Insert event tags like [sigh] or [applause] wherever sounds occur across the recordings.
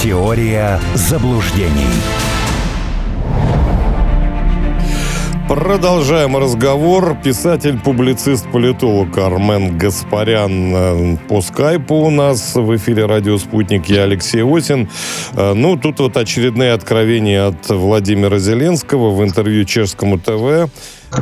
Теория заблуждений. Продолжаем разговор. Писатель, публицист, политолог Армен Гаспарян э, по скайпу у нас в эфире «Радио Спутник». Я Алексей Осин. Э, ну, тут вот очередные откровения от Владимира Зеленского в интервью Чешскому ТВ.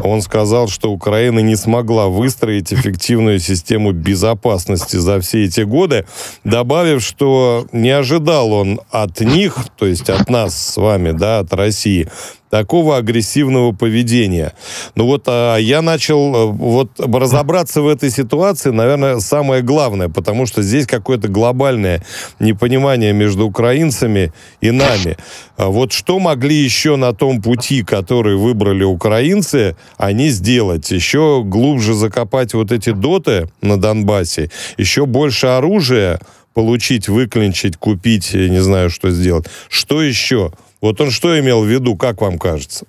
Он сказал, что Украина не смогла выстроить эффективную систему безопасности за все эти годы, добавив, что не ожидал он от них, то есть от нас с вами, да, от России, такого агрессивного поведения. Ну вот а я начал э, вот разобраться в этой ситуации, наверное, самое главное, потому что здесь какое-то глобальное непонимание между украинцами и нами. А вот что могли еще на том пути, который выбрали украинцы, они сделать? Еще глубже закопать вот эти доты на Донбассе, еще больше оружия получить, выклинчить, купить, не знаю, что сделать. Что еще? Вот он что имел в виду, как вам кажется?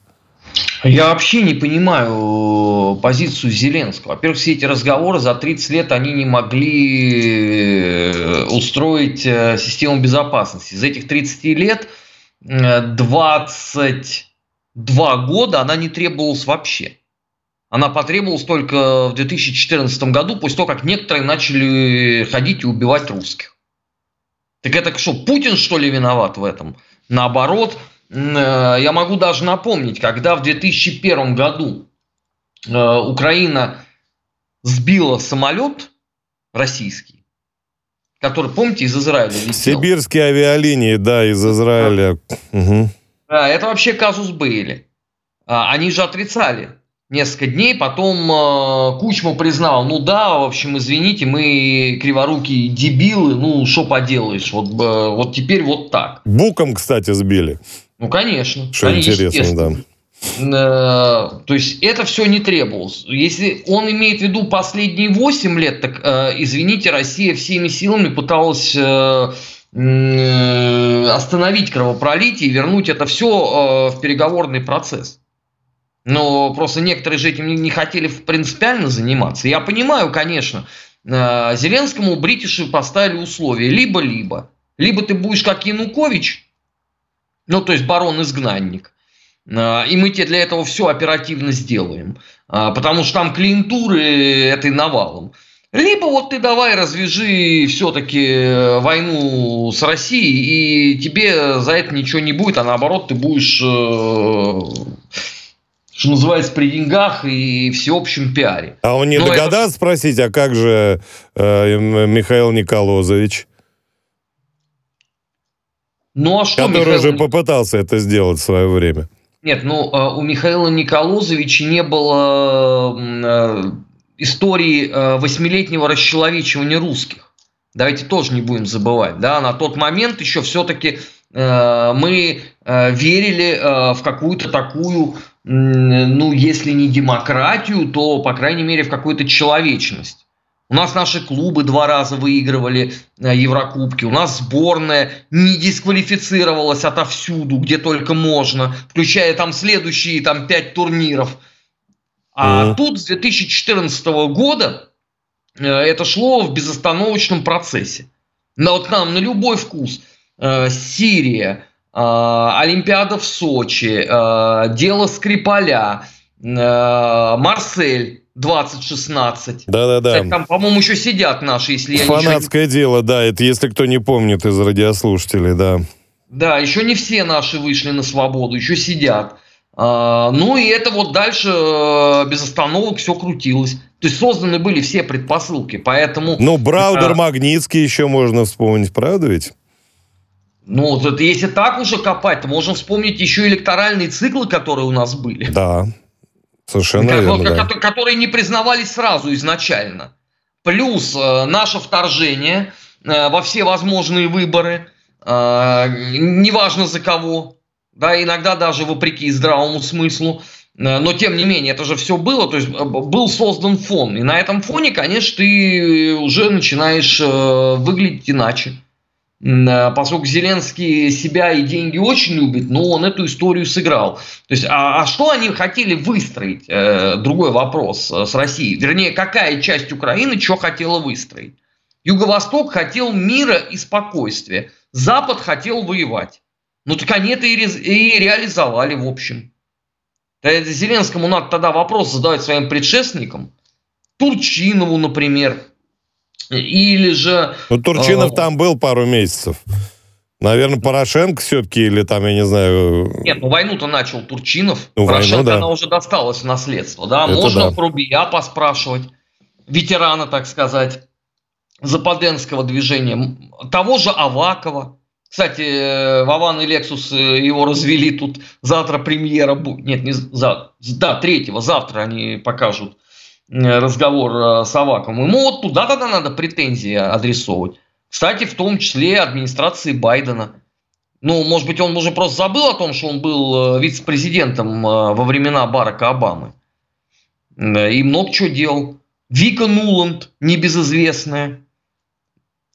Я вообще не понимаю э, позицию Зеленского. Во-первых, все эти разговоры за 30 лет они не могли э, устроить э, систему безопасности. За этих 30 лет 22 года она не требовалась вообще. Она потребовалась только в 2014 году, после того, как некоторые начали ходить и убивать русских. Так это что, Путин, что ли, виноват в этом? Наоборот, э, я могу даже напомнить, когда в 2001 году э, Украина сбила самолет российский, который, помните, из Израиля летел. Сибирские авиалинии, да, из Израиля. Угу. Это вообще казус были. А, они же отрицали несколько дней, потом э, Кучма признал, ну да, в общем, извините, мы криворукие дебилы, ну что поделаешь, вот, э, вот теперь вот так. Буком, кстати, сбили. Ну, конечно. Что конечно, интересно, да. Э, то есть это все не требовалось. Если он имеет в виду последние 8 лет, так э, извините, Россия всеми силами пыталась э, остановить кровопролитие и вернуть это все в переговорный процесс. Но просто некоторые же этим не хотели принципиально заниматься. Я понимаю, конечно, э, Зеленскому бритиши поставили условия либо-либо. Либо ты будешь как Янукович, ну то есть барон-изгнанник, э, и мы тебе для этого все оперативно сделаем, э, потому что там клиентуры этой навалом. Либо вот ты давай развяжи все-таки войну с Россией, и тебе за это ничего не будет, а наоборот ты будешь что называется, при деньгах и всеобщем пиаре. А он не Но догадался это... спросить, а как же э, Михаил Николозович? Ну а что Который Михаил... уже попытался это сделать в свое время. Нет, ну э, у Михаила Николозовича не было э, истории э, восьмилетнего расчеловечивания русских. Давайте тоже не будем забывать. Да? На тот момент еще все-таки мы верили в какую-то такую ну, если не демократию, то, по крайней мере, в какую-то человечность. У нас наши клубы два раза выигрывали э, Еврокубки. У нас сборная не дисквалифицировалась отовсюду, где только можно, включая там следующие там пять турниров. А mm. тут с 2014 года э, это шло в безостановочном процессе. Но вот нам на любой вкус. Э, Сирия, а, Олимпиада в Сочи, а, дело Скрипаля, Марсель 2016. Да-да-да. Там, по-моему, еще сидят наши, если я Фанатское ничего... дело, да, это если кто не помнит из радиослушателей, да. Да, еще не все наши вышли на свободу, еще сидят. Ну и это вот дальше э, без остановок все крутилось. То есть созданы были все предпосылки, поэтому... Ну, Браудер, Магнитский еще можно вспомнить, правда ведь? Ну, вот если так уже копать, то можно вспомнить еще электоральные циклы, которые у нас были. Да, совершенно как, верно. Да. Которые не признавались сразу изначально. Плюс э, наше вторжение э, во все возможные выборы, э, неважно за кого, да, иногда даже вопреки здравому смыслу, э, но тем не менее, это же все было, то есть э, был создан фон. И на этом фоне, конечно, ты уже начинаешь э, выглядеть иначе. Э, поскольку Зеленский себя и деньги очень любит, но он эту историю сыграл. То есть, а, а что они хотели выстроить? Э, другой вопрос э, с Россией. Вернее, какая часть Украины что хотела выстроить? Юго-Восток хотел мира и спокойствия. Запад хотел воевать. Ну так они это и, и реализовали, в общем. Зеленскому надо тогда вопрос задавать своим предшественникам. Турчинову, например. Или же... Ну, Турчинов э, там был пару месяцев. Наверное, Порошенко все-таки, или там, я не знаю... Нет, ну войну-то начал Турчинов. Ну, Порошенко, войну, да. она уже досталась в наследство. Да? Можно да. Рубия поспрашивать. Ветерана, так сказать, западенского движения. Того же Авакова. Кстати, э, Вован и Лексус э, его развели тут. Завтра премьера будет. Нет, не за... Да, третьего. Завтра они покажут разговор с Аваковым. Ему вот туда тогда надо претензии адресовывать. Кстати, в том числе администрации Байдена. Ну, может быть, он уже просто забыл о том, что он был э, вице-президентом э, во времена Барака Обамы. И много чего делал. Вика Нуланд, небезызвестная.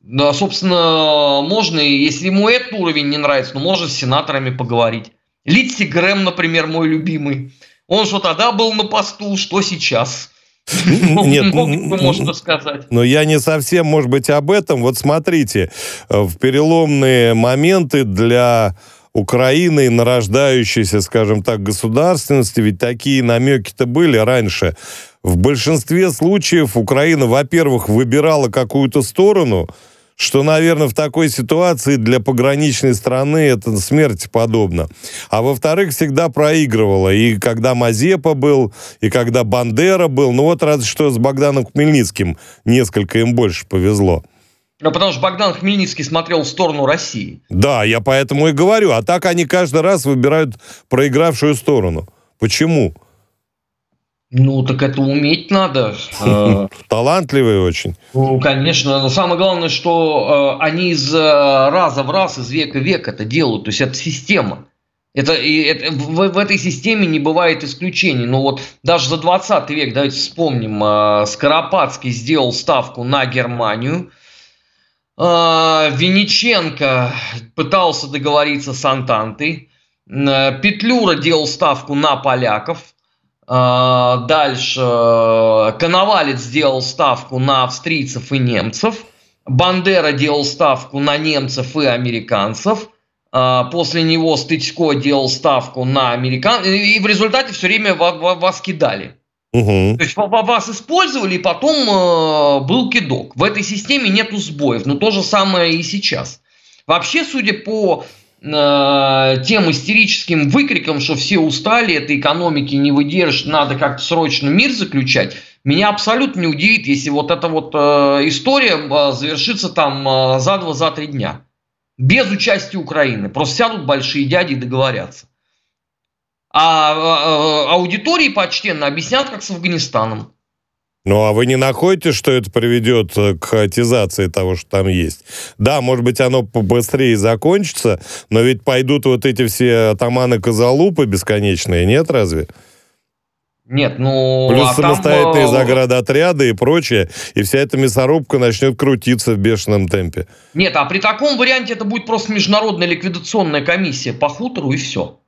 Да, собственно, можно, если ему этот уровень не нравится, ну, можно с сенаторами поговорить. Литси Грэм, например, мой любимый. Он что тогда был на посту, что сейчас. [laughs] Нет, можно сказать. Но я не совсем, может быть, об этом. Вот смотрите, э, в переломные моменты для Украины, нарождающейся, скажем так, государственности, ведь такие намеки-то были раньше. В большинстве случаев Украина, во-первых, выбирала какую-то сторону, что, наверное, в такой ситуации для пограничной страны это смерти подобно. А во-вторых, всегда проигрывала. И когда Мазепа был, и когда Бандера был. Ну вот разве что с Богданом Хмельницким несколько им больше повезло. Ну, потому что Богдан Хмельницкий смотрел в сторону России. Да, я поэтому и говорю. А так они каждый раз выбирают проигравшую сторону. Почему? Ну, так это уметь надо. Э, [laughs] Талантливый очень. Ну, конечно. Но самое главное, что э, они из э, раза в раз, из века в век это делают. То есть это система. Это, и это, в, в этой системе не бывает исключений. Но вот даже за 20 век, давайте вспомним, Скоропадский сделал ставку на Германию. Винниченко пытался договориться с Антантой. Петлюра делал ставку на поляков. А, дальше Коновалец сделал ставку на австрийцев и немцев. Бандера делал ставку на немцев и американцев. А, после него Стычко делал ставку на американцев. И в результате все время вас кидали. Угу. То есть вас использовали, и потом э, был кидок. В этой системе нету сбоев. Но то же самое и сейчас. Вообще, судя по тем истерическим выкриком, что все устали, этой экономики не выдержит, надо как-то срочно мир заключать, меня абсолютно не удивит, если вот эта вот э, история э, завершится там э, за два, за три дня. Без участия Украины. Просто сядут большие дяди и договорятся. А э, э аудитории почтенно объяснят, как с Афганистаном. Ну, а вы не находите, что это приведет э, к хаотизации того, что там есть? Да, может быть, оно побыстрее закончится, но ведь пойдут вот эти все атаманы-козалупы бесконечные, нет разве? Нет, ну... Плюс а самостоятельные там... Э, заградотряды и прочее, и вся эта мясорубка начнет крутиться в бешеном темпе. Нет, а при таком варианте это будет просто международная ликвидационная комиссия по хутору и все.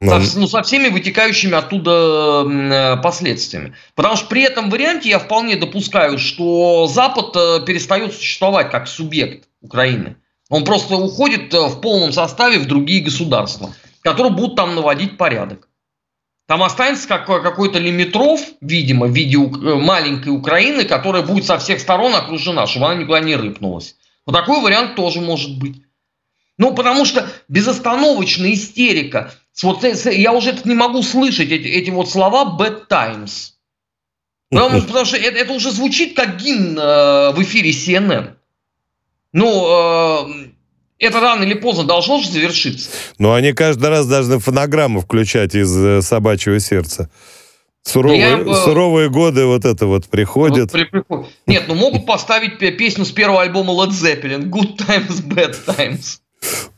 Но... Со, ну, со всеми вытекающими оттуда э, последствиями. Потому что при этом варианте я вполне допускаю, что Запад э, перестает существовать как субъект Украины. Он просто уходит э, в полном составе в другие государства, которые будут там наводить порядок. Там останется какой-то лимитров, видимо, в виде маленькой Украины, которая будет со всех сторон окружена, чтобы она никуда не рыпнулась. Вот такой вариант тоже может быть. Ну, потому что безостановочная истерика. Вот, я уже не могу слышать, эти, эти вот слова «bad times». Потому, потому что это, это уже звучит как гимн э, в эфире CNN. Ну, э, это рано или поздно должно же завершиться. Ну, они каждый раз должны фонограмму включать из э, собачьего сердца. Суровые, я, суровые годы вот это вот приходят. Вот при, при, нет, ну могут поставить песню с первого альбома Led Zeppelin Good Times, Bad Times.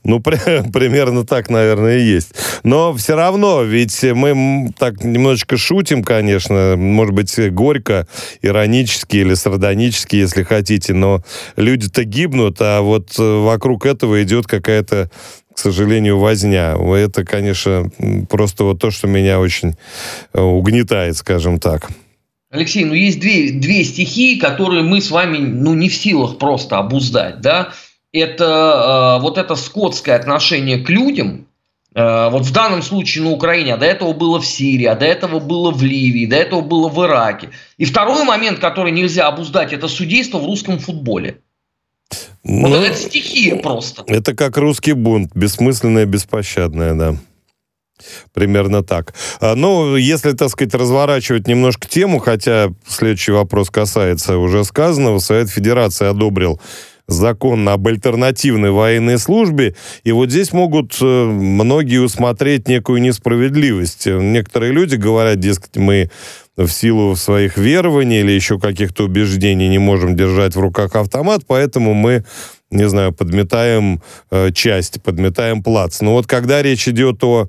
Ну, [laughs] при, примерно так, наверное, и есть. Но все равно, ведь мы так немножечко шутим, конечно, может быть, горько, иронически или сардонически, если хотите, но люди-то гибнут, а вот э, вокруг этого идет какая-то к сожалению, возня. Это, конечно, просто вот то, что меня очень э, угнетает, скажем так. Алексей, ну есть две, две стихии, которые мы с вами ну, не в силах просто обуздать, да? Это э, вот это скотское отношение к людям, э, вот в данном случае на Украине, а до этого было в Сирии, а до этого было в Ливии, до этого было в Ираке. И второй момент, который нельзя обуздать, это судейство в русском футболе. Ну, вот это стихия просто. Это как русский бунт, бессмысленное, беспощадное, да. Примерно так. А, ну, если, так сказать, разворачивать немножко тему, хотя следующий вопрос касается уже сказанного, Совет Федерации одобрил закон об альтернативной военной службе, и вот здесь могут э, многие усмотреть некую несправедливость. Некоторые люди говорят, дескать, мы в силу своих верований или еще каких-то убеждений не можем держать в руках автомат, поэтому мы не знаю, подметаем э, часть, подметаем плац. Но вот когда речь идет о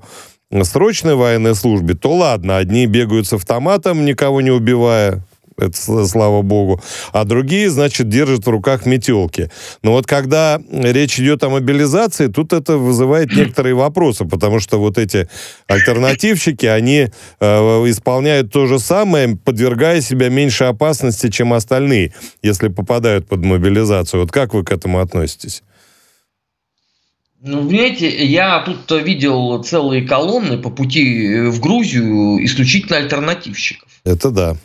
срочной военной службе, то ладно, одни бегают с автоматом, никого не убивая, это слава богу, а другие, значит, держат в руках метелки. Но вот когда речь идет о мобилизации, тут это вызывает некоторые вопросы, потому что вот эти альтернативщики, они э, исполняют то же самое, подвергая себя меньшей опасности, чем остальные, если попадают под мобилизацию. Вот как вы к этому относитесь? Ну, понимаете, я тут видел целые колонны по пути в Грузию исключительно альтернативщиков. Это да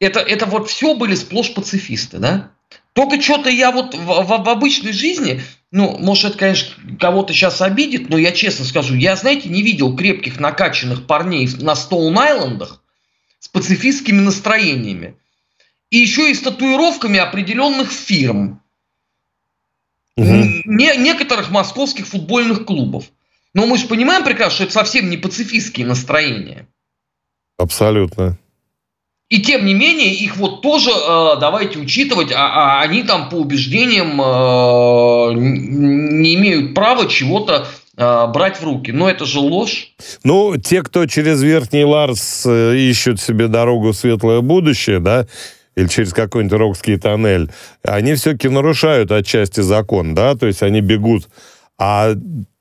это, это вот все были сплошь пацифисты, да? Только что-то я вот в, в, в обычной жизни, ну, может, это, конечно, кого-то сейчас обидит, но я честно скажу, я, знаете, не видел крепких накачанных парней на Стоун-Айлендах с пацифистскими настроениями. И еще и с татуировками определенных фирм. Угу. Не, некоторых московских футбольных клубов. Но мы же понимаем прекрасно, что это совсем не пацифистские настроения. Абсолютно. И тем не менее, их вот тоже э, давайте учитывать, а, а они там по убеждениям э, не имеют права чего-то э, брать в руки. Но это же ложь. Ну, те, кто через Верхний Ларс э, ищут себе дорогу в светлое будущее, да, или через какой-нибудь Рокский тоннель, они все-таки нарушают отчасти закон, да, то есть они бегут. А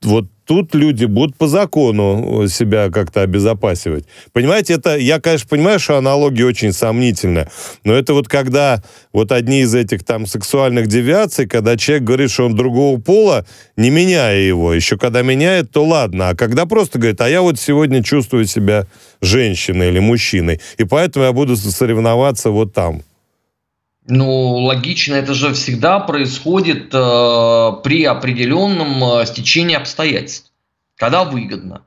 вот тут люди будут по закону себя как-то обезопасивать. Понимаете, это, я, конечно, понимаю, что аналогия очень сомнительная, но это вот когда вот одни из этих там сексуальных девиаций, когда человек говорит, что он другого пола, не меняя его. Еще когда меняет, то ладно. А когда просто говорит, а я вот сегодня чувствую себя женщиной или мужчиной, и поэтому я буду соревноваться вот там. Ну, логично, это же всегда происходит э, при определенном э, стечении обстоятельств, когда выгодно.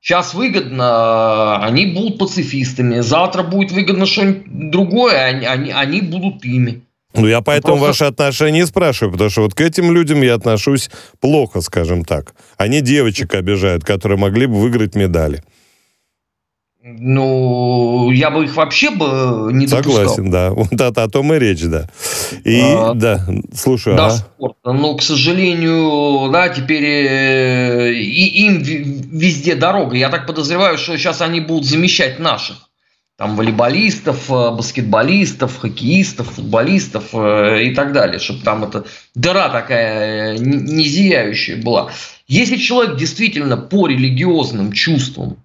Сейчас выгодно, они будут пацифистами, завтра будет выгодно что-нибудь другое, они, они, они будут ими. Ну, я поэтому Просто... ваши отношения спрашиваю, потому что вот к этим людям я отношусь плохо, скажем так. Они девочек обижают, которые могли бы выиграть медали. Ну, я бы их вообще бы не допускал. Согласен, да. Вот это о том и речь, да. И, а, да, слушаю. Да, ага. Но, к сожалению, да, теперь э, и им везде дорога. Я так подозреваю, что сейчас они будут замещать наших. Там волейболистов, э, баскетболистов, хоккеистов, футболистов э, и так далее. Чтобы там эта дыра такая не зияющая была. Если человек действительно по религиозным чувствам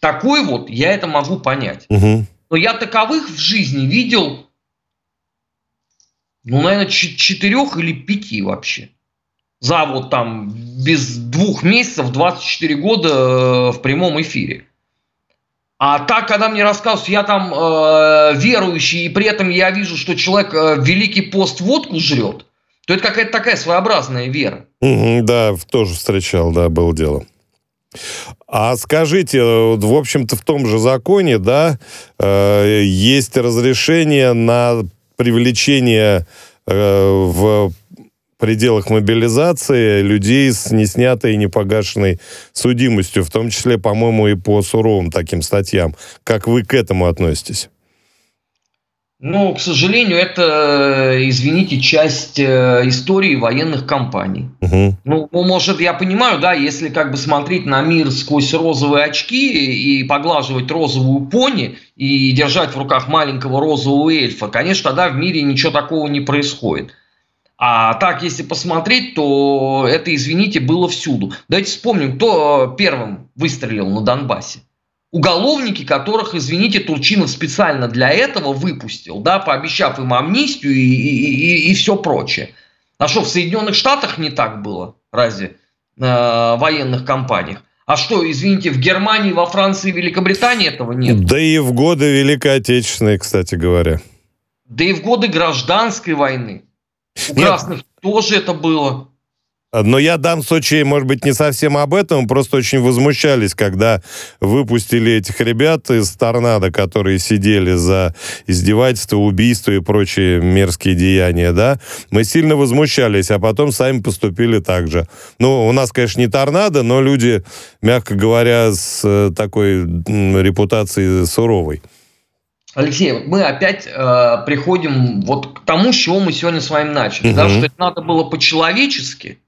такой вот, я это могу понять. Угу. Но я таковых в жизни видел, ну, наверное, четырех или пяти вообще. За вот там без двух месяцев 24 года э, в прямом эфире. А так, когда мне рассказывают, я там э, верующий, и при этом я вижу, что человек э, великий пост водку жрет, то это какая-то такая своеобразная вера. Угу, да, тоже встречал, да, было дело. А скажите, в общем-то, в том же законе, да, э, есть разрешение на привлечение э, в пределах мобилизации людей с неснятой и непогашенной судимостью, в том числе, по-моему, и по суровым таким статьям. Как вы к этому относитесь? Ну, к сожалению, это, извините, часть э, истории военных кампаний. Угу. Ну, может, я понимаю, да, если как бы смотреть на мир сквозь розовые очки и поглаживать розовую пони и держать в руках маленького розового эльфа, конечно, тогда в мире ничего такого не происходит. А так, если посмотреть, то это, извините, было всюду. Давайте вспомним, кто первым выстрелил на Донбассе уголовники, которых, извините, Турчинов специально для этого выпустил, да, пообещав им амнистию и, и, и, и все прочее. А что, в Соединенных Штатах не так было? Разве? Э, военных компаниях. А что, извините, в Германии, во Франции, Великобритании этого нет? Да и в годы Великой Отечественной, кстати говоря. Да и в годы гражданской войны. У нет. красных тоже это было. Но я дам случай, может быть, не совсем об этом, просто очень возмущались, когда выпустили этих ребят из торнадо, которые сидели за издевательство, убийство и прочие мерзкие деяния, да. Мы сильно возмущались, а потом сами поступили так же. Ну, у нас, конечно, не торнадо, но люди, мягко говоря, с э, такой репутацией суровой. Алексей, мы опять э, приходим вот к тому, с чего мы сегодня с вами начали, угу. да, что это надо было по-человечески,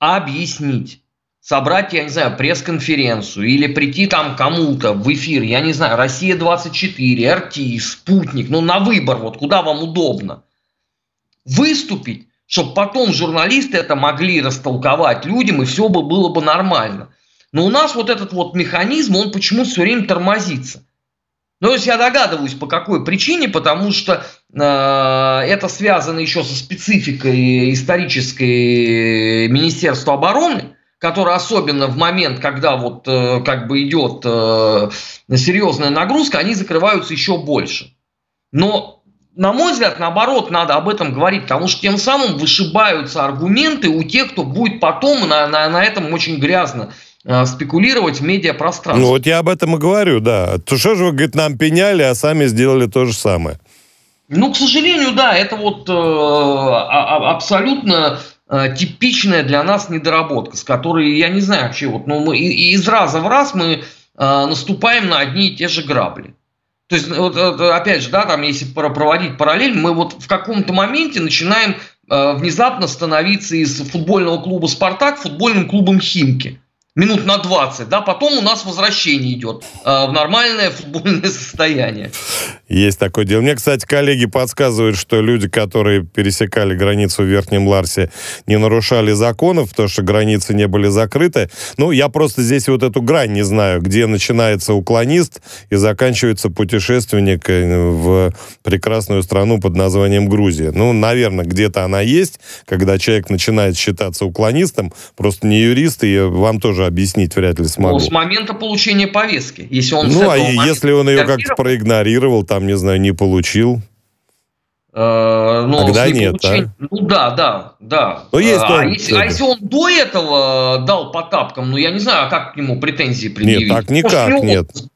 объяснить, собрать, я не знаю, пресс-конференцию или прийти там кому-то в эфир, я не знаю, Россия-24, РТ, Спутник, ну на выбор, вот куда вам удобно. Выступить, чтобы потом журналисты это могли растолковать людям, и все бы было бы нормально. Но у нас вот этот вот механизм, он почему-то все время тормозится. Ну, то есть я догадываюсь, по какой причине, потому что э, это связано еще со спецификой исторической Министерства обороны, которое особенно в момент, когда вот э, как бы идет э, серьезная нагрузка, они закрываются еще больше. Но, на мой взгляд, наоборот, надо об этом говорить, потому что тем самым вышибаются аргументы у тех, кто будет потом на, на, на этом очень грязно спекулировать в медиапространстве. Ну вот я об этом и говорю, да. То что же вы, говорит, нам пеняли, а сами сделали то же самое? Ну, к сожалению, да, это вот э, а, а, абсолютно э, типичная для нас недоработка, с которой, я не знаю вообще, вот, ну, мы из раза в раз мы э, наступаем на одни и те же грабли. То есть, вот, опять же, да, там, если проводить параллель, мы вот в каком-то моменте начинаем э, внезапно становиться из футбольного клуба «Спартак» футбольным клубом «Химки» минут на 20, да, потом у нас возвращение идет э, в нормальное футбольное [laughs] состояние. Есть такое дело. Мне, кстати, коллеги подсказывают, что люди, которые пересекали границу в Верхнем Ларсе, не нарушали законов, потому что границы не были закрыты. Ну, я просто здесь вот эту грань не знаю, где начинается уклонист и заканчивается путешественник э, в прекрасную страну под названием Грузия. Ну, наверное, где-то она есть, когда человек начинает считаться уклонистом, просто не юрист, и вам тоже объяснить вряд ли смогу. Ну, с момента получения повестки. Если он ну, а если он ее как-то проигнорировал, там, не знаю, не получил? Ну, Тогда нет, получения... а? Ну да, да, да. Но есть а, если, а если он до этого дал по тапкам, ну я не знаю, а как к нему претензии предъявить? Нет, так никак, Может, нет.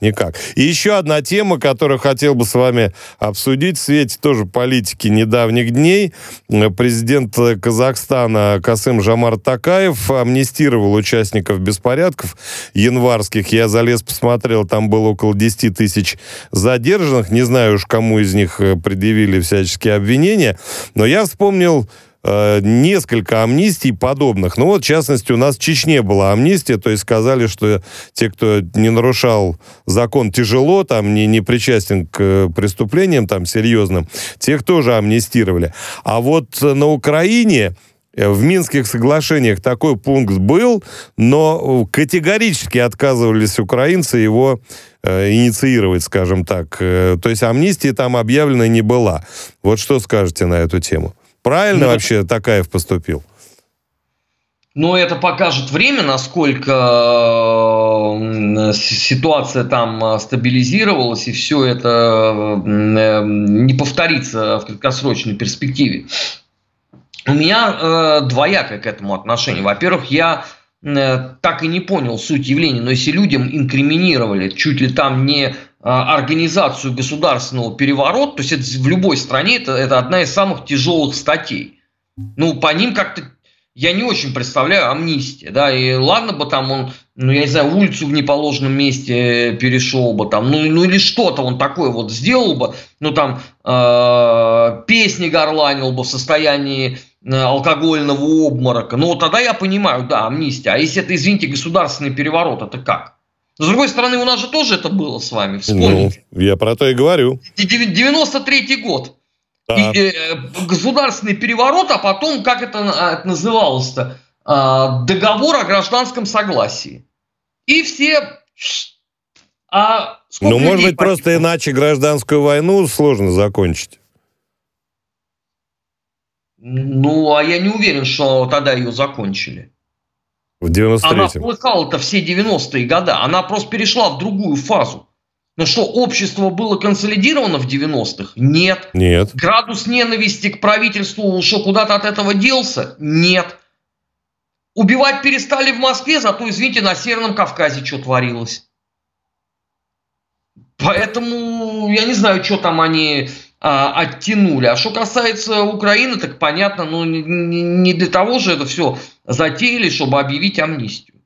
Никак. И еще одна тема, которую хотел бы с вами обсудить в свете тоже политики недавних дней. Президент Казахстана Касым Жамар Такаев амнистировал участников беспорядков январских. Я залез, посмотрел, там было около 10 тысяч задержанных. Не знаю уж, кому из них предъявили всяческие обвинения. Но я вспомнил Э, несколько амнистий подобных. Ну вот, в частности, у нас в Чечне была амнистия, то есть сказали, что те, кто не нарушал закон тяжело, там не, не причастен к э, преступлениям там серьезным, тех тоже амнистировали. А вот на Украине э, в Минских соглашениях такой пункт был, но категорически отказывались украинцы его э, инициировать, скажем так. То есть амнистии там объявлена не была. Вот что скажете на эту тему? Правильно ну, вообще Такаев поступил? Ну, это покажет время, насколько ситуация там э, стабилизировалась, и все это э, не повторится в краткосрочной перспективе. У меня э, двоякое к этому отношение. Во-первых, я э, так и не понял суть явления, но если людям инкриминировали чуть ли там не организацию государственного переворота, то есть это в любой стране это, это одна из самых тяжелых статей. Ну, по ним как-то я не очень представляю амнистия, да, и ладно бы там он, ну, я не знаю, улицу в неположенном месте перешел бы там, ну, ну или что-то он такое вот сделал бы, ну, там, э, песни горланил бы в состоянии э, алкогольного обморока, ну, тогда я понимаю, да, амнистия, а если это, извините, государственный переворот, это как? С другой стороны, у нас же тоже это было с вами. Вспомните. Ну, я про то и говорю. 93-й год. Да. И, э, государственный переворот, а потом, как это, а, это называлось-то, э, договор о гражданском согласии. И все... А ну, может быть, просто иначе гражданскую войну сложно закончить. Ну, а я не уверен, что тогда ее закончили. В 93-м. Она полыхала-то все 90-е годы. Она просто перешла в другую фазу. Но что, общество было консолидировано в 90-х? Нет. Нет. Градус ненависти к правительству что куда-то от этого делся? Нет. Убивать перестали в Москве, зато, извините, на Северном Кавказе что творилось. Поэтому я не знаю, что там они а, оттянули. А что касается Украины, так понятно, ну не, не для того же это все затеяли, чтобы объявить амнистию.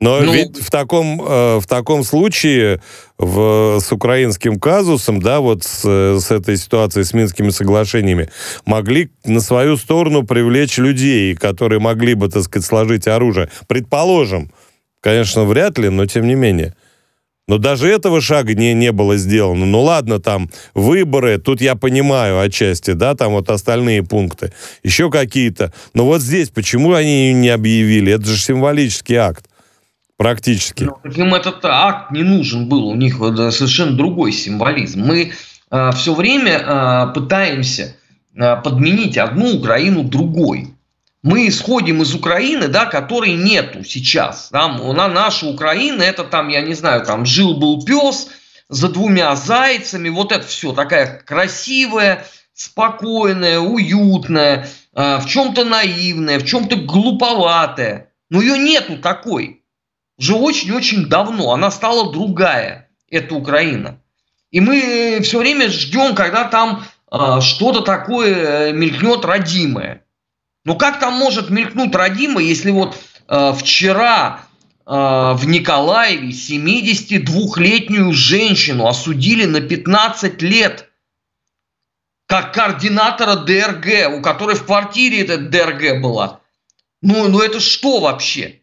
Но ну, ведь в таком, э, в таком случае в, с украинским казусом, да, вот с, с этой ситуацией, с Минскими соглашениями, могли на свою сторону привлечь людей, которые могли бы, так сказать, сложить оружие. Предположим, конечно, вряд ли, но тем не менее. Но даже этого шага не, не было сделано. Ну ладно, там выборы, тут я понимаю отчасти, да, там вот остальные пункты. Еще какие-то. Но вот здесь почему они не объявили? Это же символический акт. Практически. Ну, им этот акт не нужен был. У них совершенно другой символизм. Мы э, все время э, пытаемся э, подменить одну Украину другой мы исходим из Украины, да, которой нету сейчас. Там, на наша Украина, это там, я не знаю, там жил-был пес за двумя зайцами, вот это все такая красивая, спокойная, уютная, э, в чем-то наивная, в чем-то глуповатая. Но ее нету такой. Уже очень-очень давно. Она стала другая, эта Украина. И мы все время ждем, когда там э, что-то такое мелькнет родимое. Ну как там может мелькнуть родимый, если вот э, вчера э, в Николаеве 72-летнюю женщину осудили на 15 лет как координатора ДРГ, у которой в квартире эта ДРГ была. Ну, ну это что вообще?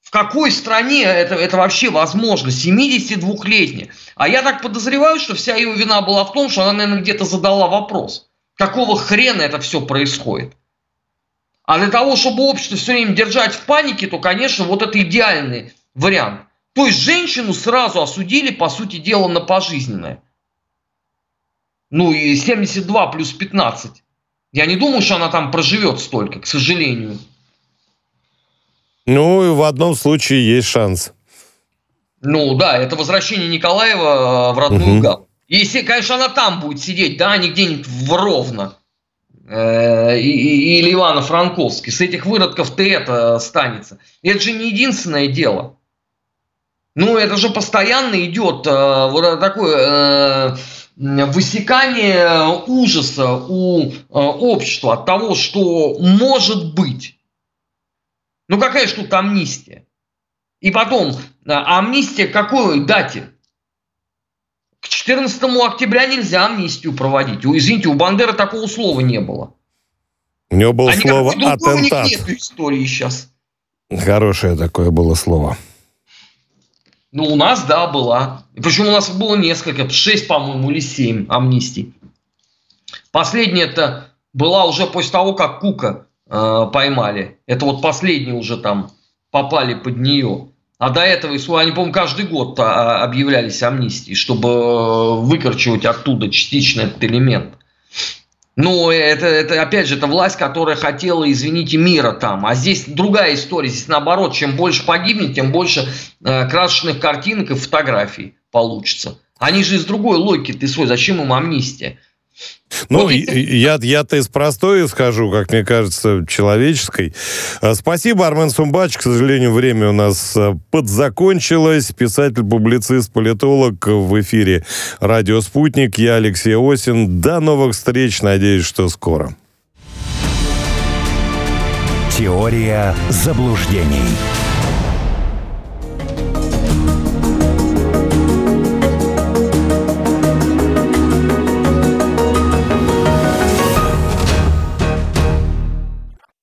В какой стране это, это вообще возможно? 72-летняя. А я так подозреваю, что вся ее вина была в том, что она, наверное, где-то задала вопрос. Какого хрена это все происходит? А для того, чтобы общество все время держать в панике, то, конечно, вот это идеальный вариант. То есть женщину сразу осудили, по сути дела, на пожизненное. Ну и 72 плюс 15. Я не думаю, что она там проживет столько, к сожалению. Ну, и в одном случае есть шанс. Ну да, это возвращение Николаева э, в родную угу. гавань. Если, конечно, она там будет сидеть, да, а не где-нибудь в Ровно. Э, или Ивано-Франковский. С этих выродков-то это останется. Это же не единственное дело. Ну, это же постоянно идет э, вот такое э, высекание ужаса у общества от того, что может быть. Ну, какая же тут амнистия? И потом, амнистия какой дате? К 14 октября нельзя амнистию проводить. Извините, у Бандеры такого слова не было. У него было а слово «атентат». нет истории сейчас. Хорошее такое было слово. Ну, у нас, да, была. Причем у нас было несколько, шесть, по-моему, или семь амнистий. Последняя-то была уже после того, как Кука э, поймали. Это вот последние уже там попали под нее. А до этого, они, по-моему, каждый год а, объявлялись амнистии, чтобы э, выкорчевать оттуда частично этот элемент. Но это, это, опять же, это власть, которая хотела, извините, мира там. А здесь другая история. Здесь наоборот, чем больше погибнет, тем больше э, красочных картинок и фотографий получится. Они же из другой логики ты свой. Зачем им амнистия? Ну, я, я-то из простой исхожу, как мне кажется, человеческой. А, спасибо, Армен Сумбач. К сожалению, время у нас а, подзакончилось. Писатель, публицист, политолог в эфире «Радио Спутник». Я Алексей Осин. До новых встреч. Надеюсь, что скоро. Теория заблуждений.